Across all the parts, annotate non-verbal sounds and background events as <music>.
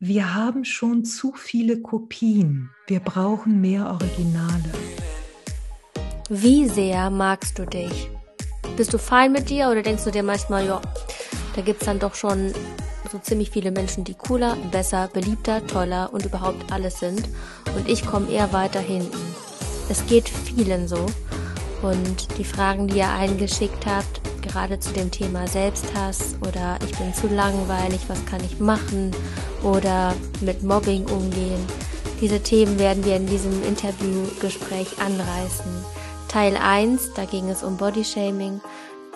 wir haben schon zu viele Kopien. Wir brauchen mehr Originale. Wie sehr magst du dich? Bist du fein mit dir oder denkst du dir manchmal, ja, da gibt es dann doch schon so ziemlich viele Menschen, die cooler, besser, beliebter, toller und überhaupt alles sind. Und ich komme eher weiter hinten. Es geht vielen so. Und die Fragen, die ihr eingeschickt habt, gerade zu dem Thema Selbsthass oder ich bin zu langweilig, was kann ich machen oder mit Mobbing umgehen. Diese Themen werden wir in diesem Interviewgespräch anreißen. Teil 1, da ging es um Bodyshaming,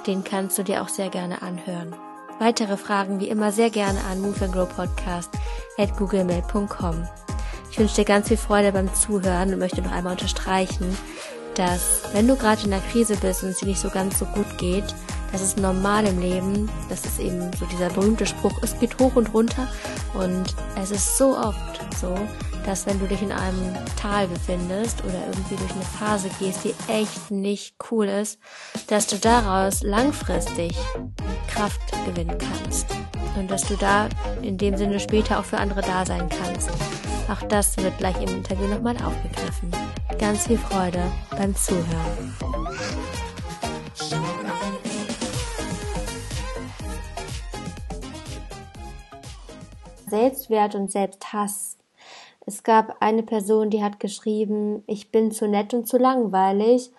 den kannst du dir auch sehr gerne anhören. Weitere Fragen wie immer sehr gerne an Move and Grow Podcast at googlemail.com. Ich wünsche dir ganz viel Freude beim Zuhören und möchte noch einmal unterstreichen, dass wenn du gerade in der Krise bist und es dir nicht so ganz so gut geht, das ist normal im Leben. Das ist eben so dieser berühmte Spruch, es geht hoch und runter. Und es ist so oft so, dass wenn du dich in einem Tal befindest oder irgendwie durch eine Phase gehst, die echt nicht cool ist, dass du daraus langfristig Kraft gewinnen kannst. Und dass du da in dem Sinne später auch für andere da sein kannst. Auch das wird gleich im Interview nochmal aufgegriffen. Ganz viel Freude beim Zuhören. Selbstwert und Selbsthass. Es gab eine Person, die hat geschrieben, ich bin zu nett und zu langweilig.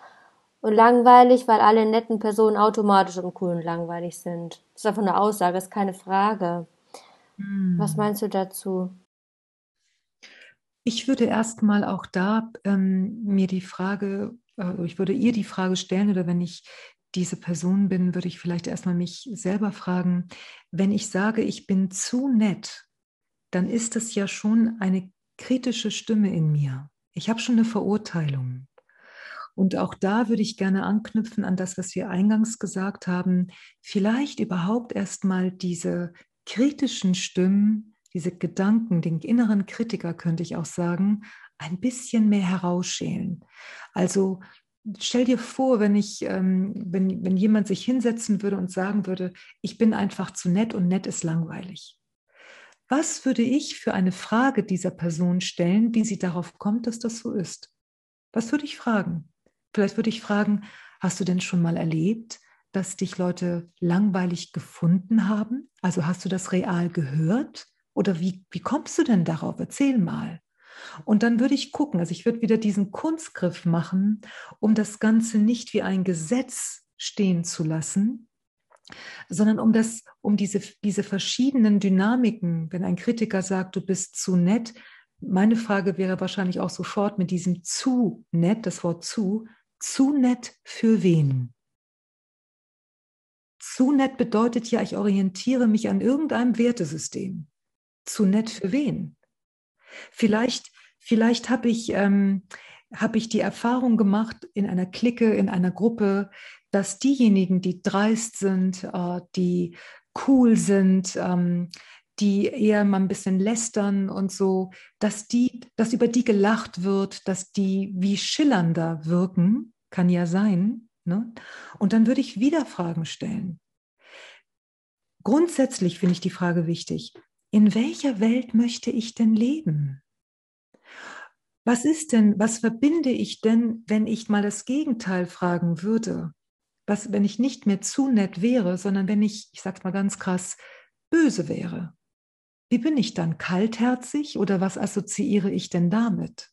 Und langweilig, weil alle netten Personen automatisch und cool und langweilig sind. Das ist einfach eine Aussage, ist keine Frage. Hm. Was meinst du dazu? Ich würde erstmal auch da ähm, mir die Frage, äh, ich würde ihr die Frage stellen, oder wenn ich diese Person bin, würde ich vielleicht erstmal mich selber fragen, wenn ich sage, ich bin zu nett, dann ist das ja schon eine kritische Stimme in mir. Ich habe schon eine Verurteilung. Und auch da würde ich gerne anknüpfen an das, was wir eingangs gesagt haben. Vielleicht überhaupt erstmal diese kritischen Stimmen, diese Gedanken, den inneren Kritiker könnte ich auch sagen, ein bisschen mehr herausschälen. Also stell dir vor, wenn ich, ähm, wenn, wenn jemand sich hinsetzen würde und sagen würde, ich bin einfach zu nett und nett ist langweilig. Was würde ich für eine Frage dieser Person stellen, wie sie darauf kommt, dass das so ist? Was würde ich fragen? Vielleicht würde ich fragen, hast du denn schon mal erlebt, dass dich Leute langweilig gefunden haben? Also hast du das real gehört? Oder wie, wie kommst du denn darauf? Erzähl mal. Und dann würde ich gucken, also ich würde wieder diesen Kunstgriff machen, um das Ganze nicht wie ein Gesetz stehen zu lassen, sondern um das, um diese, diese verschiedenen Dynamiken, wenn ein Kritiker sagt, du bist zu nett, meine Frage wäre wahrscheinlich auch sofort mit diesem zu nett, das Wort zu, zu nett für wen? Zu nett bedeutet ja, ich orientiere mich an irgendeinem Wertesystem. Zu nett für wen? Vielleicht, vielleicht habe ich, ähm, hab ich die Erfahrung gemacht in einer Clique, in einer Gruppe, dass diejenigen, die dreist sind, äh, die cool sind, ähm, die eher mal ein bisschen lästern und so, dass die, dass über die gelacht wird, dass die wie schillernder wirken, kann ja sein. Ne? Und dann würde ich wieder Fragen stellen. Grundsätzlich finde ich die Frage wichtig. In welcher Welt möchte ich denn leben? Was ist denn, was verbinde ich denn, wenn ich mal das Gegenteil fragen würde? Was, wenn ich nicht mehr zu nett wäre, sondern wenn ich, ich sag's mal ganz krass, böse wäre? Wie bin ich dann kaltherzig oder was assoziiere ich denn damit?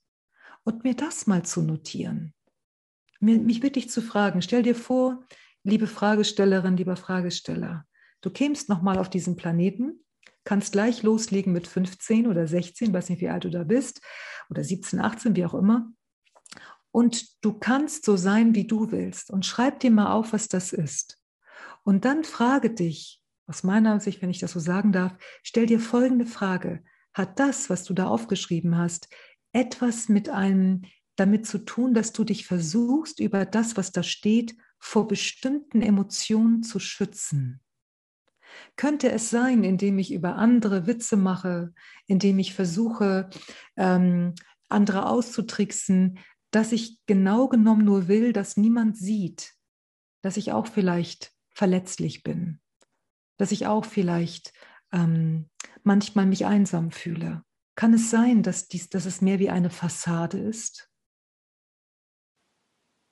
Und mir das mal zu notieren. Mich wirklich zu fragen, stell dir vor, liebe Fragestellerin, lieber Fragesteller, du kämst nochmal auf diesen Planeten, kannst gleich loslegen mit 15 oder 16, weiß nicht, wie alt du da bist, oder 17, 18, wie auch immer, und du kannst so sein, wie du willst. Und schreib dir mal auf, was das ist. Und dann frage dich, aus meiner Sicht, wenn ich das so sagen darf, stell dir folgende Frage. Hat das, was du da aufgeschrieben hast, etwas mit einem damit zu tun, dass du dich versuchst, über das, was da steht, vor bestimmten Emotionen zu schützen? Könnte es sein, indem ich über andere Witze mache, indem ich versuche, ähm, andere auszutricksen, dass ich genau genommen nur will, dass niemand sieht, dass ich auch vielleicht verletzlich bin, dass ich auch vielleicht ähm, manchmal mich einsam fühle? Kann es sein, dass, dies, dass es mehr wie eine Fassade ist?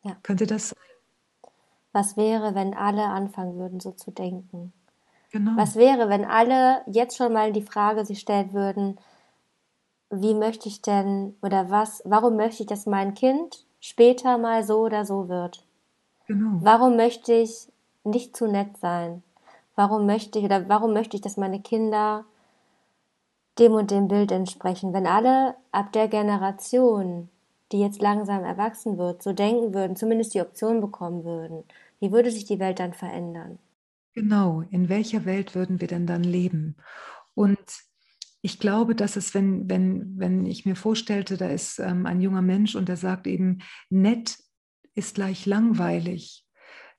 Ja. Könnte das sein? Was wäre, wenn alle anfangen würden, so zu denken? Genau. Was wäre, wenn alle jetzt schon mal die Frage sich stellen würden, wie möchte ich denn oder was, warum möchte ich, dass mein Kind später mal so oder so wird? Genau. Warum möchte ich nicht zu nett sein? Warum möchte ich oder warum möchte ich, dass meine Kinder dem und dem Bild entsprechen? Wenn alle ab der Generation, die jetzt langsam erwachsen wird, so denken würden, zumindest die Option bekommen würden, wie würde sich die Welt dann verändern? Genau, in welcher Welt würden wir denn dann leben? Und ich glaube, dass es, wenn, wenn, wenn ich mir vorstellte, da ist ähm, ein junger Mensch und der sagt eben, nett ist gleich langweilig,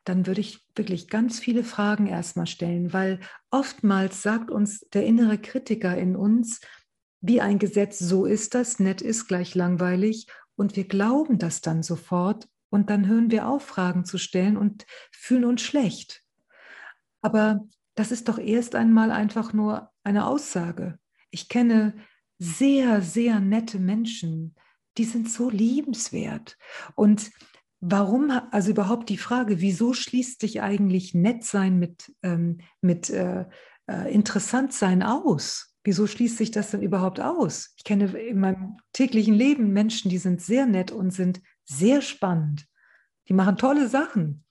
dann würde ich wirklich ganz viele Fragen erstmal stellen, weil oftmals sagt uns der innere Kritiker in uns, wie ein Gesetz, so ist das, nett ist gleich langweilig und wir glauben das dann sofort und dann hören wir auf, Fragen zu stellen und fühlen uns schlecht. Aber das ist doch erst einmal einfach nur eine Aussage. Ich kenne sehr, sehr nette Menschen, die sind so liebenswert. Und warum, also überhaupt die Frage, wieso schließt sich eigentlich nett sein mit, ähm, mit äh, äh, interessant sein aus? Wieso schließt sich das denn überhaupt aus? Ich kenne in meinem täglichen Leben Menschen, die sind sehr nett und sind sehr spannend. Die machen tolle Sachen.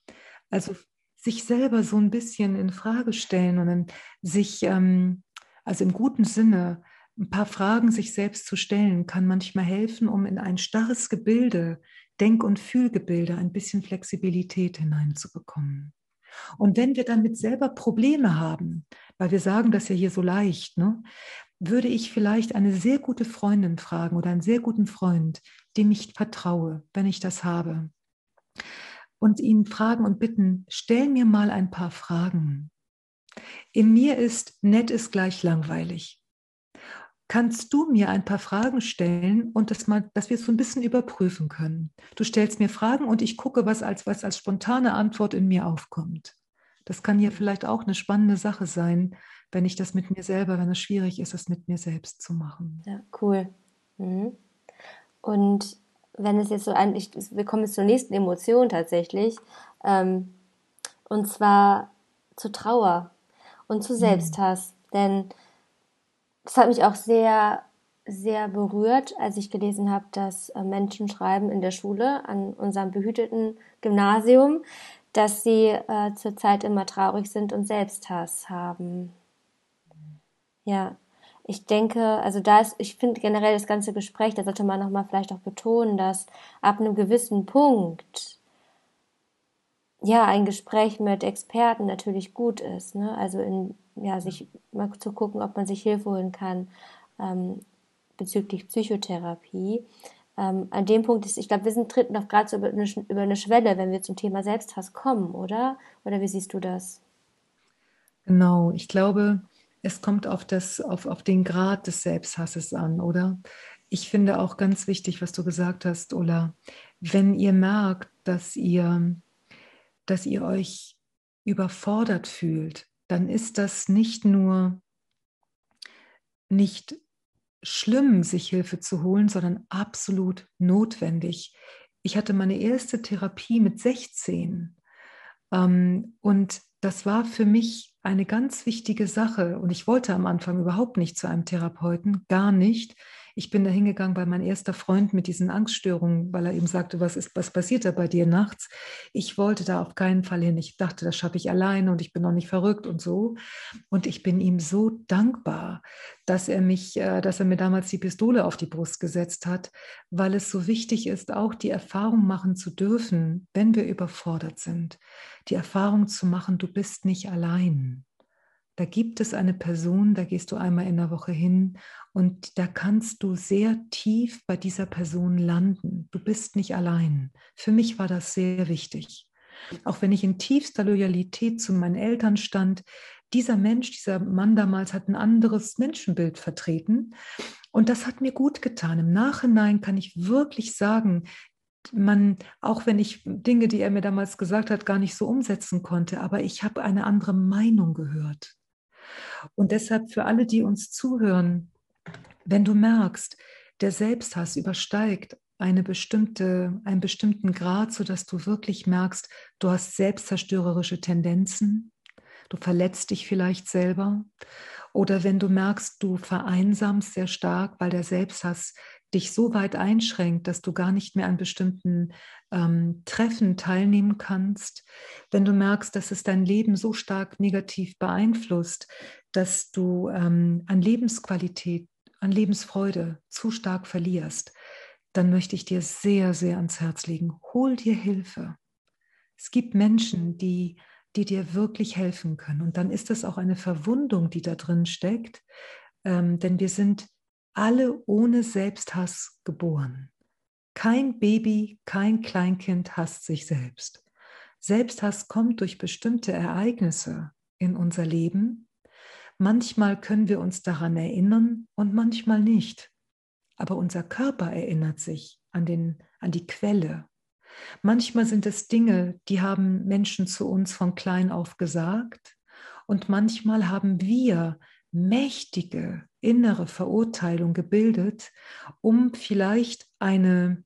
Also sich selber so ein bisschen in Frage stellen und dann sich, ähm, also im guten Sinne, ein paar Fragen sich selbst zu stellen, kann manchmal helfen, um in ein starres Gebilde, Denk- und Fühlgebilde, ein bisschen Flexibilität hineinzubekommen. Und wenn wir damit selber Probleme haben, weil wir sagen das ja hier so leicht, ne, würde ich vielleicht eine sehr gute Freundin fragen oder einen sehr guten Freund, dem ich vertraue, wenn ich das habe und ihn fragen und bitten, stell mir mal ein paar Fragen. In mir ist nett ist gleich langweilig. Kannst du mir ein paar Fragen stellen und das mal, dass wir es so ein bisschen überprüfen können? Du stellst mir Fragen und ich gucke, was als, was als spontane Antwort in mir aufkommt. Das kann hier vielleicht auch eine spannende Sache sein, wenn ich das mit mir selber, wenn es schwierig ist, das mit mir selbst zu machen. Ja, cool. Mhm. Und wenn es jetzt so ein, wir kommen jetzt zur nächsten Emotion tatsächlich, ähm, und zwar zu Trauer und zu mhm. Selbsthass. Denn das hat mich auch sehr, sehr berührt, als ich gelesen habe, dass äh, Menschen schreiben in der Schule an unserem behüteten Gymnasium, dass sie äh, zurzeit immer traurig sind und Selbsthass haben. Ja, ich denke, also da ist, ich finde generell das ganze Gespräch, da sollte man nochmal vielleicht auch betonen, dass ab einem gewissen Punkt ja ein Gespräch mit Experten natürlich gut ist. Ne? Also in, ja, sich mal zu gucken, ob man sich Hilfe holen kann ähm, bezüglich Psychotherapie. Ähm, an dem Punkt ist, ich glaube, wir sind treten noch gerade so über eine, über eine Schwelle, wenn wir zum Thema Selbsthass kommen, oder? Oder wie siehst du das? Genau, ich glaube, es kommt auf, das, auf, auf den Grad des Selbsthasses an, oder? Ich finde auch ganz wichtig, was du gesagt hast, Ulla. Wenn ihr merkt, dass ihr, dass ihr euch überfordert fühlt, dann ist das nicht nur nicht schlimm, sich Hilfe zu holen, sondern absolut notwendig. Ich hatte meine erste Therapie mit 16 ähm, und das war für mich eine ganz wichtige Sache. Und ich wollte am Anfang überhaupt nicht zu einem Therapeuten, gar nicht. Ich bin da hingegangen, weil mein erster Freund mit diesen Angststörungen, weil er eben sagte, was ist, was passiert da bei dir nachts? Ich wollte da auf keinen Fall hin. Ich dachte, das schaffe ich alleine und ich bin noch nicht verrückt und so. Und ich bin ihm so dankbar, dass er mich, äh, dass er mir damals die Pistole auf die Brust gesetzt hat, weil es so wichtig ist, auch die Erfahrung machen zu dürfen, wenn wir überfordert sind. Die Erfahrung zu machen, du bist nicht allein. Da gibt es eine Person, da gehst du einmal in der Woche hin und da kannst du sehr tief bei dieser Person landen. Du bist nicht allein. Für mich war das sehr wichtig. Auch wenn ich in tiefster Loyalität zu meinen Eltern stand, dieser Mensch, dieser Mann damals hat ein anderes Menschenbild vertreten. Und das hat mir gut getan. Im Nachhinein kann ich wirklich sagen, man, auch wenn ich Dinge, die er mir damals gesagt hat, gar nicht so umsetzen konnte, aber ich habe eine andere Meinung gehört. Und deshalb für alle, die uns zuhören, wenn du merkst, der Selbsthass übersteigt eine bestimmte, einen bestimmten Grad, sodass du wirklich merkst, du hast selbstzerstörerische Tendenzen, du verletzt dich vielleicht selber. Oder wenn du merkst, du vereinsamst sehr stark, weil der Selbsthass dich so weit einschränkt, dass du gar nicht mehr an bestimmten ähm, Treffen teilnehmen kannst, wenn du merkst, dass es dein Leben so stark negativ beeinflusst, dass du ähm, an Lebensqualität, an Lebensfreude zu stark verlierst, dann möchte ich dir sehr, sehr ans Herz legen. Hol dir Hilfe. Es gibt Menschen, die, die dir wirklich helfen können. Und dann ist es auch eine Verwundung, die da drin steckt, ähm, denn wir sind alle ohne Selbsthass geboren. Kein Baby, kein Kleinkind hasst sich selbst. Selbsthass kommt durch bestimmte Ereignisse in unser Leben. Manchmal können wir uns daran erinnern und manchmal nicht. Aber unser Körper erinnert sich an, den, an die Quelle. Manchmal sind es Dinge, die haben Menschen zu uns von klein auf gesagt. Und manchmal haben wir mächtige innere Verurteilung gebildet, um vielleicht eine,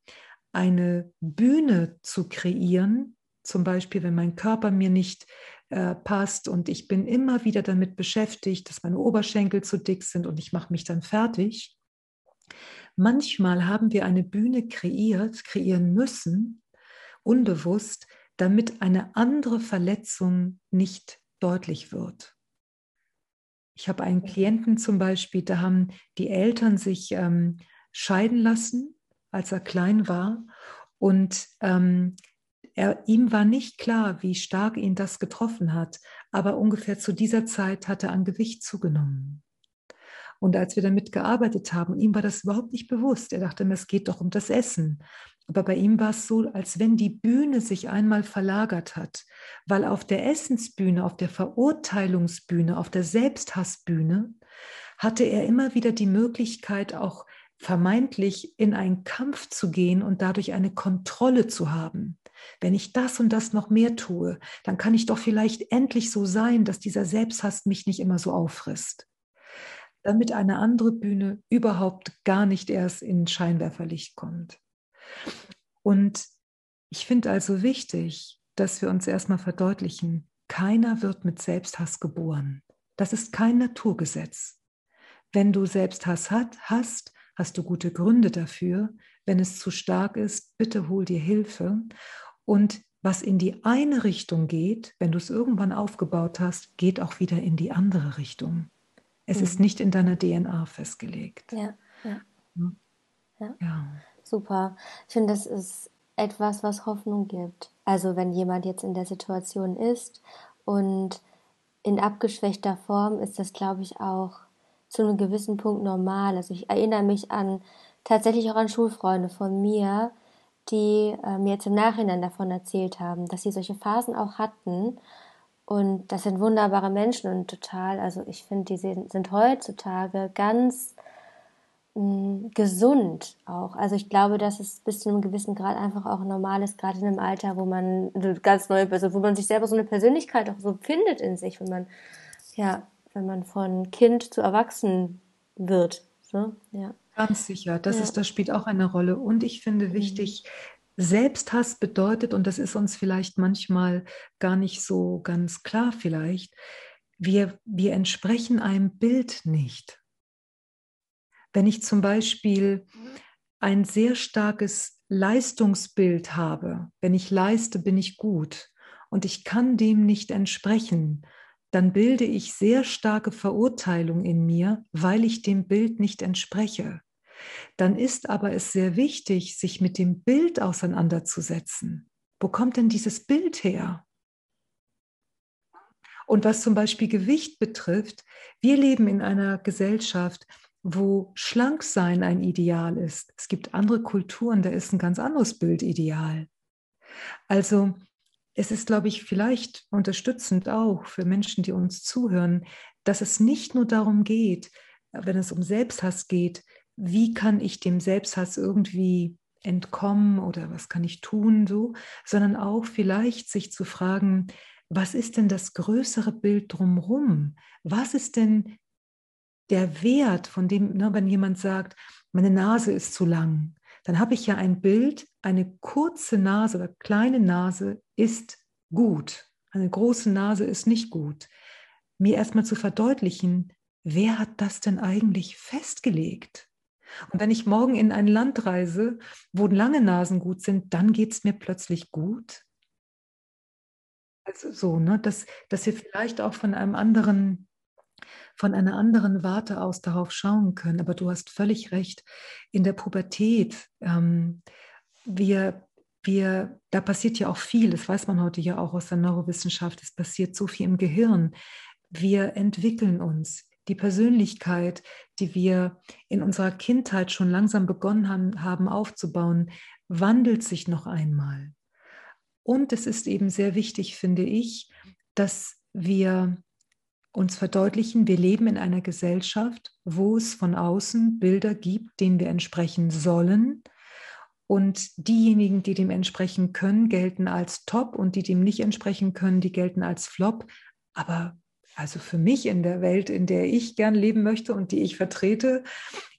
eine Bühne zu kreieren, zum Beispiel wenn mein Körper mir nicht äh, passt und ich bin immer wieder damit beschäftigt, dass meine Oberschenkel zu dick sind und ich mache mich dann fertig. Manchmal haben wir eine Bühne kreiert, kreieren müssen, unbewusst, damit eine andere Verletzung nicht deutlich wird. Ich habe einen Klienten zum Beispiel, da haben die Eltern sich ähm, scheiden lassen, als er klein war. Und ähm, er, ihm war nicht klar, wie stark ihn das getroffen hat. Aber ungefähr zu dieser Zeit hat er an Gewicht zugenommen. Und als wir damit gearbeitet haben, ihm war das überhaupt nicht bewusst. Er dachte, es geht doch um das Essen. Aber bei ihm war es so, als wenn die Bühne sich einmal verlagert hat, weil auf der Essensbühne, auf der Verurteilungsbühne, auf der Selbsthassbühne hatte er immer wieder die Möglichkeit, auch vermeintlich in einen Kampf zu gehen und dadurch eine Kontrolle zu haben. Wenn ich das und das noch mehr tue, dann kann ich doch vielleicht endlich so sein, dass dieser Selbsthass mich nicht immer so auffrisst. Damit eine andere Bühne überhaupt gar nicht erst in Scheinwerferlicht kommt. Und ich finde also wichtig, dass wir uns erstmal verdeutlichen, keiner wird mit Selbsthass geboren. Das ist kein Naturgesetz. Wenn du Selbsthass hat, hast, hast du gute Gründe dafür. Wenn es zu stark ist, bitte hol dir Hilfe. Und was in die eine Richtung geht, wenn du es irgendwann aufgebaut hast, geht auch wieder in die andere Richtung. Es mhm. ist nicht in deiner DNA festgelegt. Ja, ja. Hm? ja. ja. Super. Ich finde, das ist etwas, was Hoffnung gibt. Also wenn jemand jetzt in der Situation ist und in abgeschwächter Form ist das, glaube ich, auch zu einem gewissen Punkt normal. Also ich erinnere mich an tatsächlich auch an Schulfreunde von mir, die äh, mir jetzt im Nachhinein davon erzählt haben, dass sie solche Phasen auch hatten. Und das sind wunderbare Menschen und total, also ich finde, die sind, heutzutage ganz gesund auch. Also ich glaube, dass es bis zu einem gewissen Grad einfach auch normal ist, gerade in einem Alter, wo man ganz neu, also wo man sich selber so eine Persönlichkeit auch so findet in sich, wenn man, ja, wenn man von Kind zu Erwachsen wird. So, ja. Ganz sicher, das ja. ist, das spielt auch eine Rolle. Und ich finde mhm. wichtig, Selbsthass bedeutet, und das ist uns vielleicht manchmal gar nicht so ganz klar vielleicht, wir, wir entsprechen einem Bild nicht. Wenn ich zum Beispiel ein sehr starkes Leistungsbild habe, wenn ich leiste, bin ich gut und ich kann dem nicht entsprechen, dann bilde ich sehr starke Verurteilung in mir, weil ich dem Bild nicht entspreche. Dann ist aber es sehr wichtig, sich mit dem Bild auseinanderzusetzen. Wo kommt denn dieses Bild her? Und was zum Beispiel Gewicht betrifft, wir leben in einer Gesellschaft, wo schlank sein ein Ideal ist. Es gibt andere Kulturen, da ist ein ganz anderes Bild ideal. Also es ist, glaube ich, vielleicht unterstützend auch für Menschen, die uns zuhören, dass es nicht nur darum geht, wenn es um Selbsthass geht, wie kann ich dem Selbsthass irgendwie entkommen oder was kann ich tun, so, sondern auch vielleicht sich zu fragen, was ist denn das größere Bild drumherum? Was ist denn der Wert von dem, ne, wenn jemand sagt, meine Nase ist zu lang, dann habe ich ja ein Bild, eine kurze Nase oder kleine Nase ist gut, eine große Nase ist nicht gut. Mir erstmal zu verdeutlichen, wer hat das denn eigentlich festgelegt? Und wenn ich morgen in ein Land reise, wo lange Nasen gut sind, dann geht es mir plötzlich gut. Also so, ne, dass, dass wir vielleicht auch von einem anderen, von einer anderen Warte aus darauf schauen können. Aber du hast völlig recht. In der Pubertät, ähm, wir, wir, da passiert ja auch viel, das weiß man heute ja auch aus der Neurowissenschaft, es passiert so viel im Gehirn. Wir entwickeln uns. Die Persönlichkeit, die wir in unserer Kindheit schon langsam begonnen haben, haben aufzubauen, wandelt sich noch einmal. Und es ist eben sehr wichtig, finde ich, dass wir uns verdeutlichen, wir leben in einer Gesellschaft, wo es von außen Bilder gibt, denen wir entsprechen sollen. Und diejenigen, die dem entsprechen können, gelten als top und die dem nicht entsprechen können, die gelten als flop. Aber also für mich in der Welt, in der ich gern leben möchte und die ich vertrete,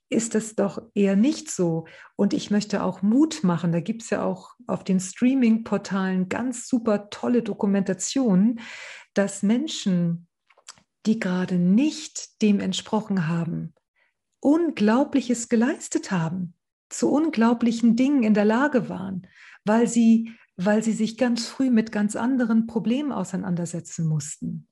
ist es doch eher nicht so. Und ich möchte auch Mut machen. Da gibt es ja auch auf den Streaming-Portalen ganz super tolle Dokumentationen, dass Menschen, die gerade nicht dem entsprochen haben, Unglaubliches geleistet haben, zu unglaublichen Dingen in der Lage waren, weil sie, weil sie sich ganz früh mit ganz anderen Problemen auseinandersetzen mussten.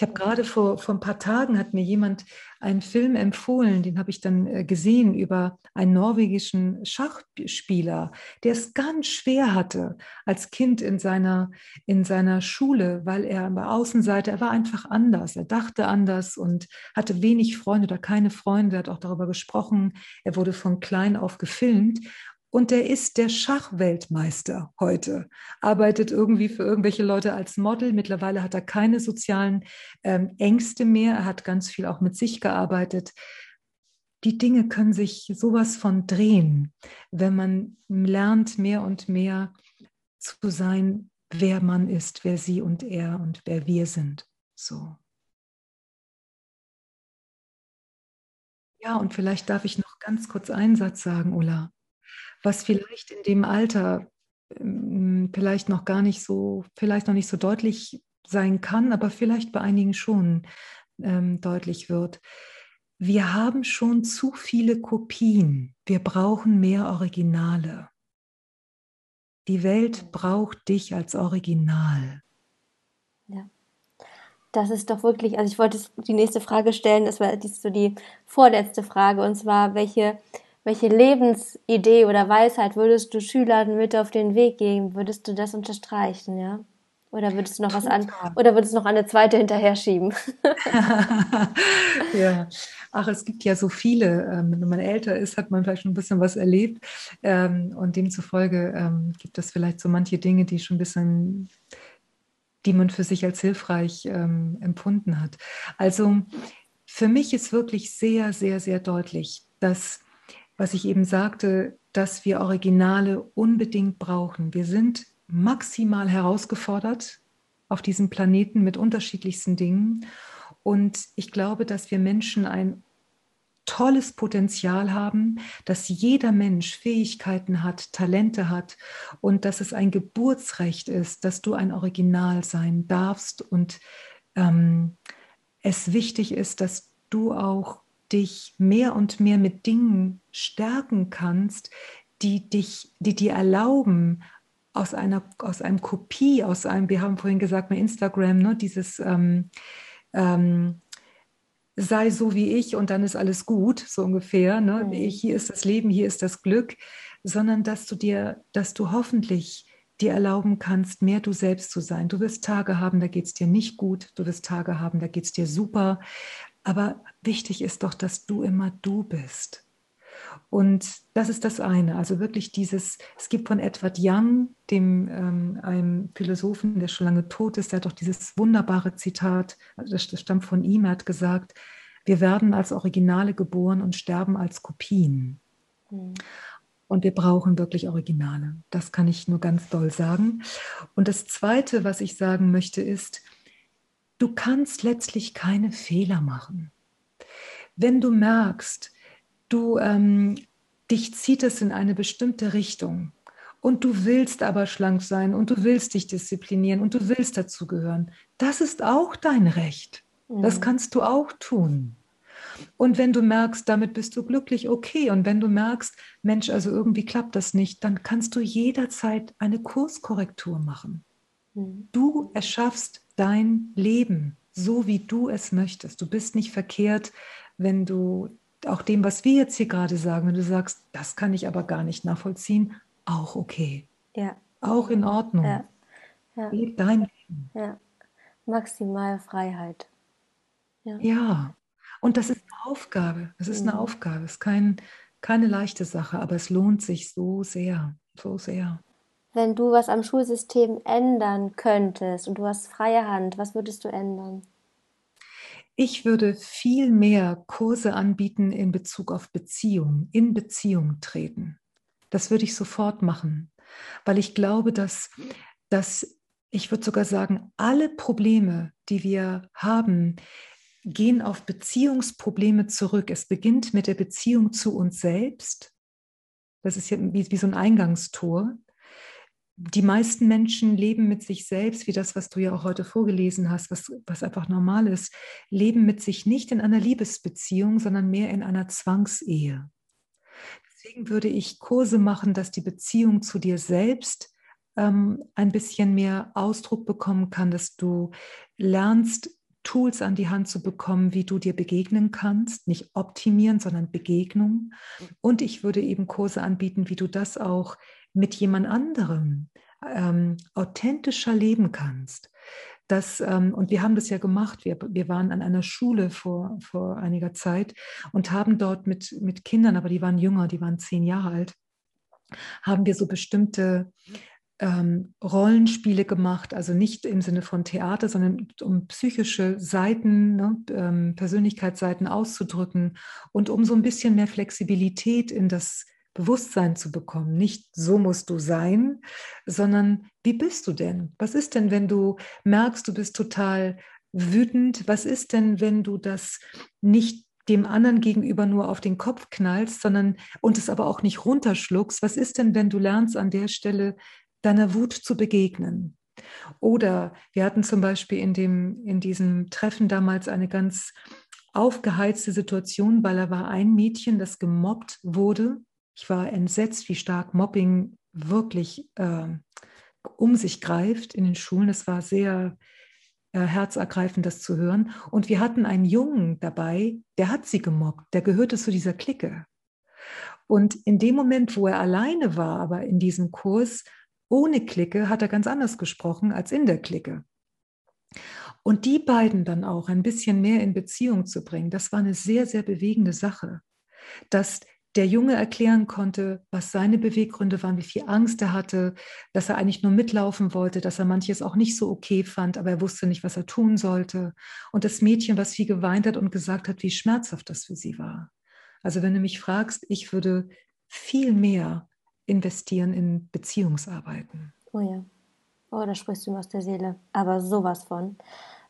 Ich habe gerade vor, vor ein paar Tagen hat mir jemand einen Film empfohlen, den habe ich dann äh, gesehen über einen norwegischen Schachspieler, der es ganz schwer hatte als Kind in seiner, in seiner Schule, weil er bei Außenseite, er war einfach anders, er dachte anders und hatte wenig Freunde oder keine Freunde, er hat auch darüber gesprochen, er wurde von klein auf gefilmt und der ist der Schachweltmeister heute, arbeitet irgendwie für irgendwelche Leute als Model. Mittlerweile hat er keine sozialen ähm, Ängste mehr. Er hat ganz viel auch mit sich gearbeitet. Die Dinge können sich sowas von drehen, wenn man lernt, mehr und mehr zu sein, wer man ist, wer sie und er und wer wir sind. So. Ja, und vielleicht darf ich noch ganz kurz einen Satz sagen, Ulla was vielleicht in dem Alter ähm, vielleicht noch gar nicht so, vielleicht noch nicht so deutlich sein kann, aber vielleicht bei einigen schon ähm, deutlich wird. Wir haben schon zu viele Kopien. Wir brauchen mehr Originale. Die Welt braucht dich als Original. Ja. Das ist doch wirklich, also ich wollte die nächste Frage stellen, das war dies so die vorletzte Frage, und zwar, welche welche Lebensidee oder Weisheit würdest du Schülern mit auf den Weg geben? Würdest du das unterstreichen, ja? Oder würdest du noch was an oder würdest du noch eine zweite hinterher schieben? <laughs> <laughs> ja, ach, es gibt ja so viele. Ähm, wenn man älter ist, hat man vielleicht schon ein bisschen was erlebt. Ähm, und demzufolge ähm, gibt es vielleicht so manche Dinge, die schon ein bisschen, die man für sich als hilfreich empfunden hat. Also für mich ist wirklich sehr, sehr, sehr deutlich, dass was ich eben sagte, dass wir Originale unbedingt brauchen. Wir sind maximal herausgefordert auf diesem Planeten mit unterschiedlichsten Dingen. Und ich glaube, dass wir Menschen ein tolles Potenzial haben, dass jeder Mensch Fähigkeiten hat, Talente hat und dass es ein Geburtsrecht ist, dass du ein Original sein darfst und ähm, es wichtig ist, dass du auch dich mehr und mehr mit Dingen stärken kannst, die dich, die dir erlauben, aus einer, aus einem Kopie, aus einem, wir haben vorhin gesagt bei Instagram, ne, dieses ähm, ähm, sei so wie ich und dann ist alles gut, so ungefähr. Ne? Mhm. Hier ist das Leben, hier ist das Glück, sondern dass du dir, dass du hoffentlich dir erlauben kannst, mehr du selbst zu sein. Du wirst Tage haben, da geht es dir nicht gut, du wirst Tage haben, da geht es dir super. Aber wichtig ist doch, dass du immer du bist. Und das ist das eine. Also wirklich dieses, es gibt von Edward Young, dem ähm, einem Philosophen, der schon lange tot ist, der hat doch dieses wunderbare Zitat, also das, das stammt von ihm, er hat gesagt, wir werden als Originale geboren und sterben als Kopien. Mhm. Und wir brauchen wirklich Originale. Das kann ich nur ganz doll sagen. Und das Zweite, was ich sagen möchte, ist, du kannst letztlich keine Fehler machen. Wenn du merkst, du ähm, dich zieht es in eine bestimmte Richtung und du willst aber schlank sein und du willst dich disziplinieren und du willst dazugehören, das ist auch dein Recht. Das mhm. kannst du auch tun. Und wenn du merkst, damit bist du glücklich, okay. Und wenn du merkst, Mensch, also irgendwie klappt das nicht, dann kannst du jederzeit eine Kurskorrektur machen. Mhm. Du erschaffst dein Leben so, wie du es möchtest. Du bist nicht verkehrt, wenn du auch dem, was wir jetzt hier gerade sagen, wenn du sagst, das kann ich aber gar nicht nachvollziehen, auch okay. Ja. Auch in Ordnung. Ja. Ja. Leb dein Leben. Ja. Maximal Freiheit. Ja. ja. Und das ist eine Aufgabe. Es ist mhm. eine Aufgabe. Es ist kein, keine leichte Sache, aber es lohnt sich so sehr, so sehr. Wenn du was am Schulsystem ändern könntest und du hast freie Hand, was würdest du ändern? Ich würde viel mehr Kurse anbieten in Bezug auf Beziehung, in Beziehung treten. Das würde ich sofort machen, weil ich glaube, dass, dass ich würde sogar sagen, alle Probleme, die wir haben, gehen auf Beziehungsprobleme zurück. Es beginnt mit der Beziehung zu uns selbst. Das ist ja wie, wie so ein Eingangstor. Die meisten Menschen leben mit sich selbst, wie das, was du ja auch heute vorgelesen hast, was, was einfach normal ist, leben mit sich nicht in einer Liebesbeziehung, sondern mehr in einer Zwangsehe. Deswegen würde ich Kurse machen, dass die Beziehung zu dir selbst ähm, ein bisschen mehr Ausdruck bekommen kann, dass du lernst, Tools an die Hand zu bekommen, wie du dir begegnen kannst, nicht optimieren, sondern Begegnung. Und ich würde eben Kurse anbieten, wie du das auch mit jemand anderem ähm, authentischer leben kannst. Das, ähm, und wir haben das ja gemacht. Wir, wir waren an einer Schule vor, vor einiger Zeit und haben dort mit, mit Kindern, aber die waren jünger, die waren zehn Jahre alt, haben wir so bestimmte ähm, Rollenspiele gemacht, also nicht im Sinne von Theater, sondern um psychische Seiten, ne, ähm, Persönlichkeitsseiten auszudrücken und um so ein bisschen mehr Flexibilität in das Bewusstsein zu bekommen. Nicht so musst du sein, sondern wie bist du denn? Was ist denn, wenn du merkst, du bist total wütend? Was ist denn, wenn du das nicht dem anderen gegenüber nur auf den Kopf knallst, sondern und es aber auch nicht runterschluckst? Was ist denn, wenn du lernst an der Stelle deiner Wut zu begegnen. Oder wir hatten zum Beispiel in, dem, in diesem Treffen damals eine ganz aufgeheizte Situation, weil da war ein Mädchen, das gemobbt wurde. Ich war entsetzt, wie stark Mobbing wirklich äh, um sich greift in den Schulen. Es war sehr äh, herzergreifend, das zu hören. Und wir hatten einen Jungen dabei, der hat sie gemobbt, der gehörte zu dieser Clique. Und in dem Moment, wo er alleine war, aber in diesem Kurs, ohne Clique hat er ganz anders gesprochen als in der Clique. Und die beiden dann auch ein bisschen mehr in Beziehung zu bringen, das war eine sehr, sehr bewegende Sache. Dass der Junge erklären konnte, was seine Beweggründe waren, wie viel Angst er hatte, dass er eigentlich nur mitlaufen wollte, dass er manches auch nicht so okay fand, aber er wusste nicht, was er tun sollte. Und das Mädchen, was viel geweint hat und gesagt hat, wie schmerzhaft das für sie war. Also wenn du mich fragst, ich würde viel mehr investieren in Beziehungsarbeiten. Oh ja. Oh, da sprichst du mir aus der Seele. Aber sowas von.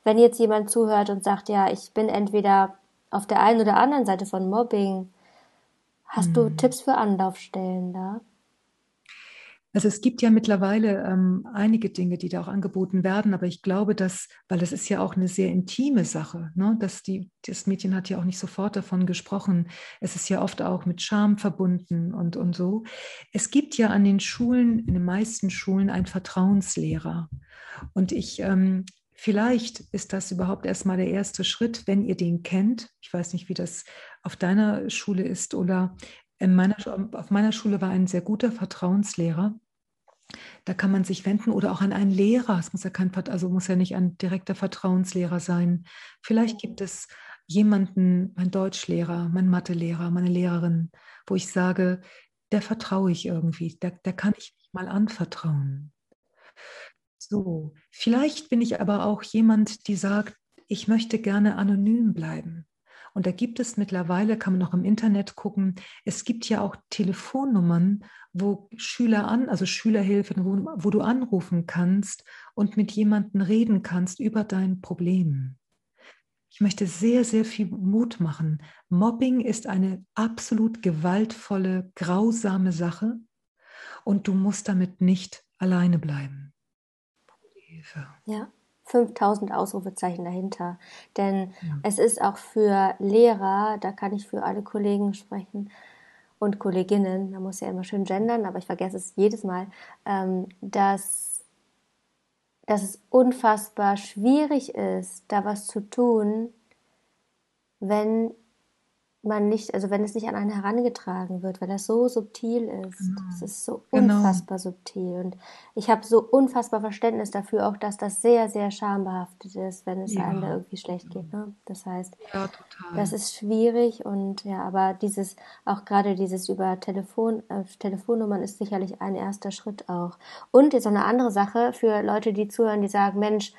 Wenn jetzt jemand zuhört und sagt, ja, ich bin entweder auf der einen oder anderen Seite von Mobbing, hast hm. du Tipps für Anlaufstellen da? Also es gibt ja mittlerweile ähm, einige Dinge, die da auch angeboten werden, aber ich glaube, dass, weil das ist ja auch eine sehr intime Sache, ne? dass die, das Mädchen hat ja auch nicht sofort davon gesprochen. Es ist ja oft auch mit Scham verbunden und, und so. Es gibt ja an den Schulen, in den meisten Schulen, einen Vertrauenslehrer. Und ich, ähm, vielleicht ist das überhaupt erstmal der erste Schritt, wenn ihr den kennt. Ich weiß nicht, wie das auf deiner Schule ist oder meiner, auf meiner Schule war ein sehr guter Vertrauenslehrer. Da kann man sich wenden oder auch an einen Lehrer. Es muss ja kein, also muss ja nicht ein direkter Vertrauenslehrer sein. Vielleicht gibt es jemanden, mein Deutschlehrer, mein Mathelehrer, meine Lehrerin, wo ich sage, der vertraue ich irgendwie, der, der kann ich mich mal anvertrauen. So, vielleicht bin ich aber auch jemand, die sagt, ich möchte gerne anonym bleiben. Und da gibt es mittlerweile, kann man auch im Internet gucken, es gibt ja auch Telefonnummern, wo Schüler an, also Schülerhilfen, wo, wo du anrufen kannst und mit jemandem reden kannst über dein Problem. Ich möchte sehr, sehr viel Mut machen. Mobbing ist eine absolut gewaltvolle, grausame Sache und du musst damit nicht alleine bleiben. Hilfe. Ja. 5000 Ausrufezeichen dahinter. Denn ja. es ist auch für Lehrer, da kann ich für alle Kollegen sprechen und Kolleginnen, man muss ja immer schön gendern, aber ich vergesse es jedes Mal, ähm, dass, dass es unfassbar schwierig ist, da was zu tun, wenn man nicht, also wenn es nicht an einen herangetragen wird, weil das so subtil ist. Genau. Es ist so genau. unfassbar genau. subtil. Und ich habe so unfassbar Verständnis dafür, auch dass das sehr, sehr schambehaftet ist, wenn es ja. einem da irgendwie schlecht geht. Ne? Das heißt, ja, das ist schwierig und ja, aber dieses, auch gerade dieses über Telefon, äh, Telefonnummern ist sicherlich ein erster Schritt auch. Und jetzt noch eine andere Sache für Leute, die zuhören, die sagen, Mensch,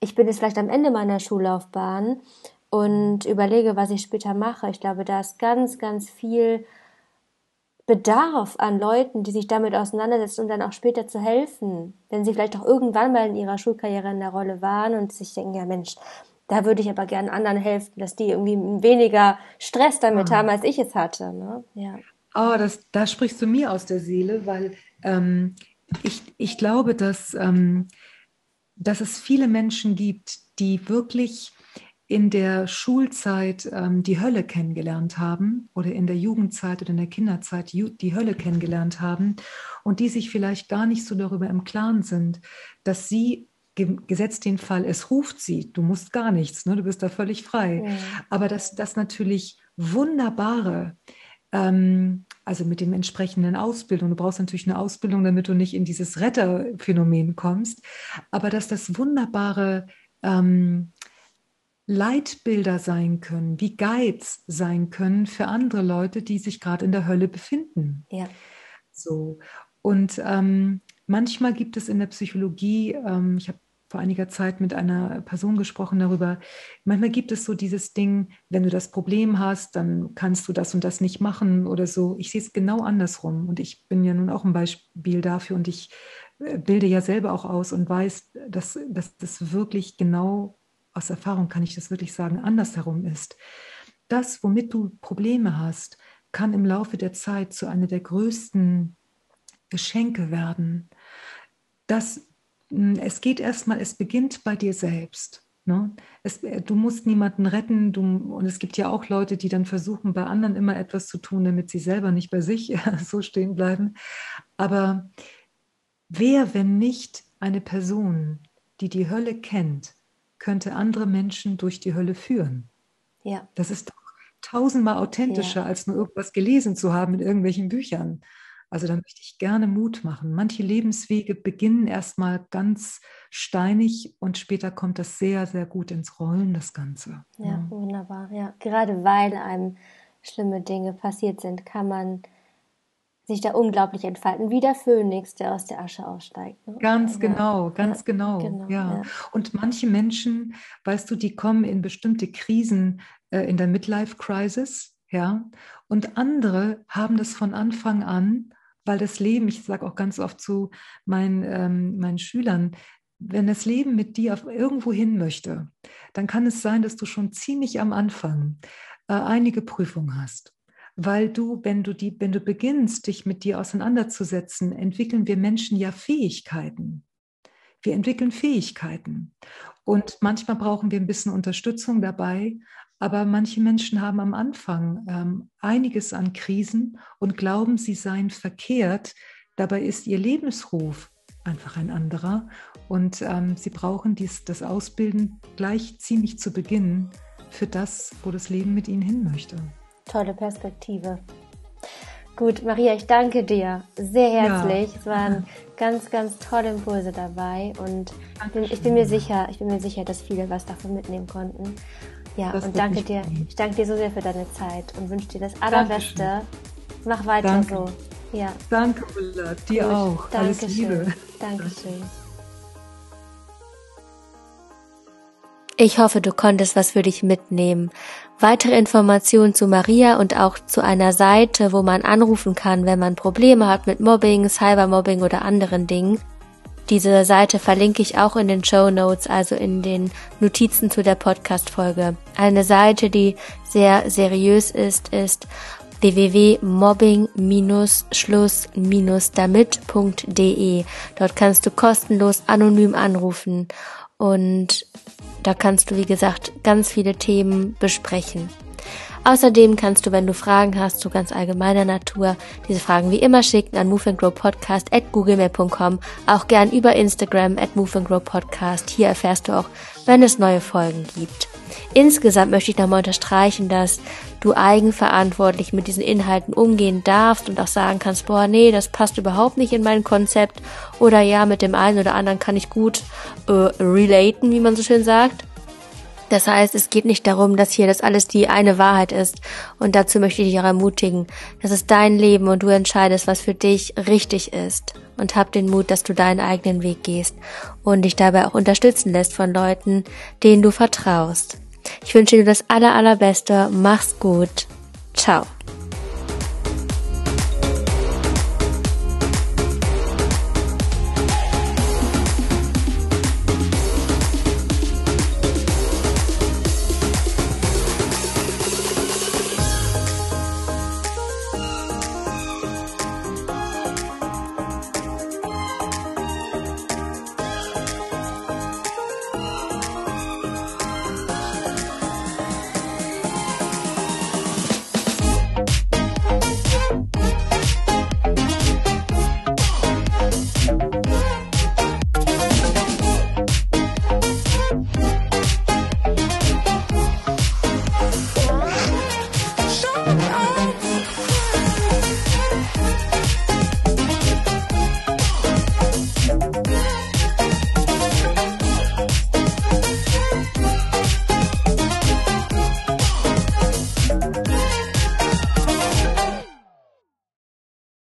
ich bin jetzt vielleicht am Ende meiner Schullaufbahn und überlege, was ich später mache. Ich glaube, da ist ganz, ganz viel Bedarf an Leuten, die sich damit auseinandersetzen, um dann auch später zu helfen. Wenn sie vielleicht auch irgendwann mal in ihrer Schulkarriere in der Rolle waren und sich denken, ja Mensch, da würde ich aber gerne anderen helfen, dass die irgendwie weniger Stress damit mhm. haben, als ich es hatte. Ne? Ja. Oh, das, da sprichst du mir aus der Seele, weil ähm, ich, ich glaube, dass, ähm, dass es viele Menschen gibt, die wirklich in der Schulzeit ähm, die Hölle kennengelernt haben oder in der Jugendzeit oder in der Kinderzeit die Hölle kennengelernt haben und die sich vielleicht gar nicht so darüber im Klaren sind, dass sie gesetzt den Fall, es ruft sie, du musst gar nichts, ne, du bist da völlig frei. Ja. Aber dass das natürlich wunderbare, ähm, also mit dem entsprechenden Ausbildung, du brauchst natürlich eine Ausbildung, damit du nicht in dieses Retterphänomen kommst, aber dass das wunderbare ähm, Leitbilder sein können, wie Guides sein können für andere Leute, die sich gerade in der Hölle befinden. Ja. So. Und ähm, manchmal gibt es in der Psychologie, ähm, ich habe vor einiger Zeit mit einer Person gesprochen darüber, manchmal gibt es so dieses Ding, wenn du das Problem hast, dann kannst du das und das nicht machen oder so. Ich sehe es genau andersrum und ich bin ja nun auch ein Beispiel dafür und ich äh, bilde ja selber auch aus und weiß, dass, dass das wirklich genau aus Erfahrung kann ich das wirklich sagen, andersherum ist. Das, womit du Probleme hast, kann im Laufe der Zeit zu einer der größten Geschenke werden. Das, hm, es geht erstmal, es beginnt bei dir selbst. Ne? Es, äh, du musst niemanden retten du, und es gibt ja auch Leute, die dann versuchen, bei anderen immer etwas zu tun, damit sie selber nicht bei sich <laughs> so stehen bleiben. Aber wer, wenn nicht eine Person, die die Hölle kennt, könnte andere Menschen durch die Hölle führen. Ja. Das ist doch tausendmal authentischer, ja. als nur irgendwas gelesen zu haben in irgendwelchen Büchern. Also da möchte ich gerne Mut machen. Manche Lebenswege beginnen erstmal ganz steinig und später kommt das sehr, sehr gut ins Rollen, das Ganze. Ja, ja. wunderbar. Ja, gerade weil einem schlimme Dinge passiert sind, kann man sich da unglaublich entfalten, wie der Phönix, der aus der Asche aussteigt. Ne? Ganz ja. genau, ganz ja, genau. genau ja. ja. Und manche Menschen, weißt du, die kommen in bestimmte Krisen äh, in der Midlife-Crisis, ja, und andere haben das von Anfang an, weil das Leben, ich sage auch ganz oft zu meinen, ähm, meinen Schülern, wenn das Leben mit dir auf irgendwo hin möchte, dann kann es sein, dass du schon ziemlich am Anfang äh, einige Prüfungen hast weil du, wenn du die, wenn du beginnst, dich mit dir auseinanderzusetzen, entwickeln wir Menschen ja Fähigkeiten. Wir entwickeln Fähigkeiten. Und manchmal brauchen wir ein bisschen Unterstützung dabei, aber manche Menschen haben am Anfang ähm, einiges an Krisen und glauben, sie seien verkehrt. Dabei ist ihr Lebensruf einfach ein anderer. Und ähm, sie brauchen dies, das Ausbilden gleich ziemlich zu Beginn für das, wo das Leben mit ihnen hin möchte tolle Perspektive. Gut, Maria, ich danke dir sehr herzlich. Ja. Es waren ganz, ganz tolle Impulse dabei und ich bin, ich bin, mir sicher, ich bin mir sicher, dass viele was davon mitnehmen konnten. Ja, das und danke dir. Ich danke dir so sehr für deine Zeit und wünsche dir das Allerbeste. Dankeschön. Mach weiter danke. so. Ja. Danke, Ulla. Dir Gut. auch. Dankeschön. Alles Liebe. Dankeschön. Ich hoffe, du konntest was für dich mitnehmen. Weitere Informationen zu Maria und auch zu einer Seite, wo man anrufen kann, wenn man Probleme hat mit Mobbing, Cybermobbing oder anderen Dingen. Diese Seite verlinke ich auch in den Show Notes, also in den Notizen zu der Podcast-Folge. Eine Seite, die sehr seriös ist, ist www.mobbing-schluss-damit.de. Dort kannst du kostenlos anonym anrufen und da kannst du, wie gesagt, ganz viele Themen besprechen. Außerdem kannst du, wenn du Fragen hast zu ganz allgemeiner Natur, diese Fragen wie immer schicken an moveandgrowpodcast at googlemail.com, auch gern über Instagram at moveandgrowpodcast. Hier erfährst du auch, wenn es neue Folgen gibt. Insgesamt möchte ich nochmal unterstreichen, dass du eigenverantwortlich mit diesen Inhalten umgehen darfst und auch sagen kannst, boah, nee, das passt überhaupt nicht in mein Konzept oder ja, mit dem einen oder anderen kann ich gut äh, relaten, wie man so schön sagt. Das heißt, es geht nicht darum, dass hier das alles die eine Wahrheit ist. Und dazu möchte ich dich auch ermutigen. Das ist dein Leben und du entscheidest, was für dich richtig ist. Und hab den Mut, dass du deinen eigenen Weg gehst und dich dabei auch unterstützen lässt von Leuten, denen du vertraust. Ich wünsche dir das aller, allerbeste. Mach's gut. Ciao.